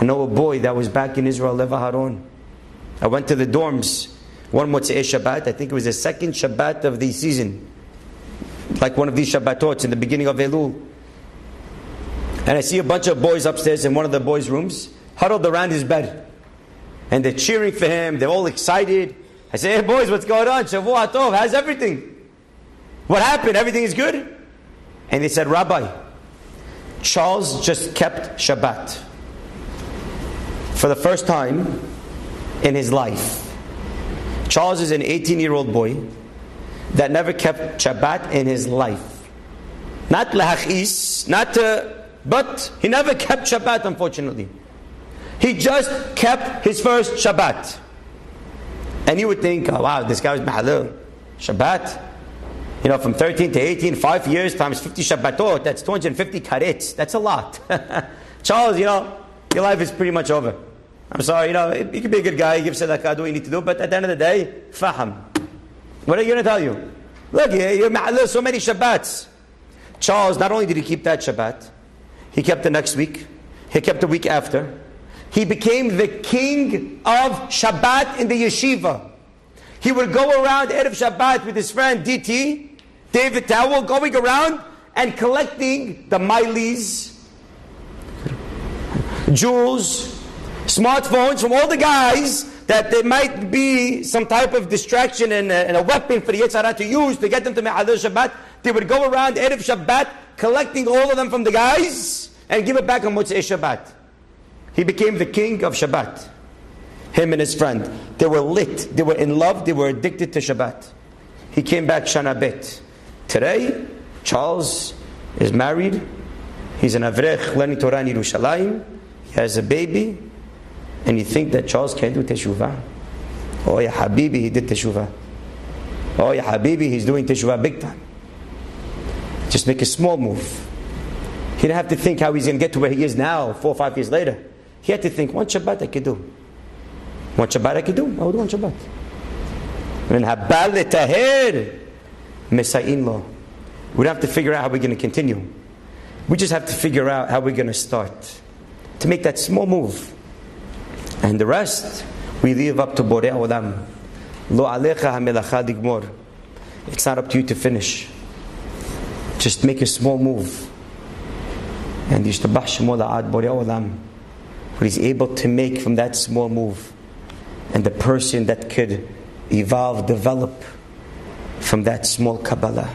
I know a boy that was back in Israel, Leva Haron. I went to the dorms one Motzei Shabbat, I think it was the second Shabbat of the season. Like one of these Shabbatot in the beginning of Elul. And I see a bunch of boys upstairs in one of the boys' rooms, huddled around his bed. And they're cheering for him, they're all excited. I say, hey boys, what's going on? Shavua Tov, how's everything? What happened? Everything is good? And they said, Rabbi, Charles just kept Shabbat for the first time in his life. Charles is an 18 year old boy that never kept Shabbat in his life. Not lahachis, not to, but he never kept Shabbat unfortunately. He just kept his first Shabbat. And you would think, oh, wow, this guy was mahalil. Shabbat. You know, from 13 to 18, five years times 50 Shabbatot, that's 250 karets. That's a lot. Charles, you know, your life is pretty much over. I'm sorry, you know, you could be a good guy, you give sadaqah, do what you need to do, but at the end of the day, faham. What are you going to tell you? Look, you're so many Shabbats. Charles, not only did he keep that Shabbat, he kept the next week, he kept the week after. He became the king of Shabbat in the yeshiva. He would go around Erev Shabbat with his friend DT, David Towel, going around and collecting the mileys, jewels, smartphones from all the guys that there might be some type of distraction and a, and a weapon for the Yetzer Hara to use to get them to Me'adil Shabbat. They would go around Erev Shabbat collecting all of them from the guys and give it back on Motzei Shabbat. He became the king of Shabbat. Him and his friend. They were lit. They were in love. They were addicted to Shabbat. He came back Shana Bet. Today, Charles is married. He's an Avrech learning Torah in Yerushalayim. He has a baby. And you think that Charles can't do teshuvah? Oh, yeah, Habibi, he did teshuvah. Oh, yeah, Habibi, he's doing teshuvah big time. Just make a small move. He didn't have to think how he's going to get to where he is now, four or five years later. He had to think, one Shabbat I could do. One Shabbat I could do. I would do one Shabbat. And then Haba Letaher, Mesa'in law. We don't have to figure out how we're going to continue. We just have to figure out how we're going to start. To make that small move. And the rest, we leave up to Borei Olam. Lo alecha. It's not up to you to finish. Just make a small move. And yishtabah shemo la'ad Borei Olam. What he's able to make from that small move. And the person that could evolve, develop from that small Kabbalah.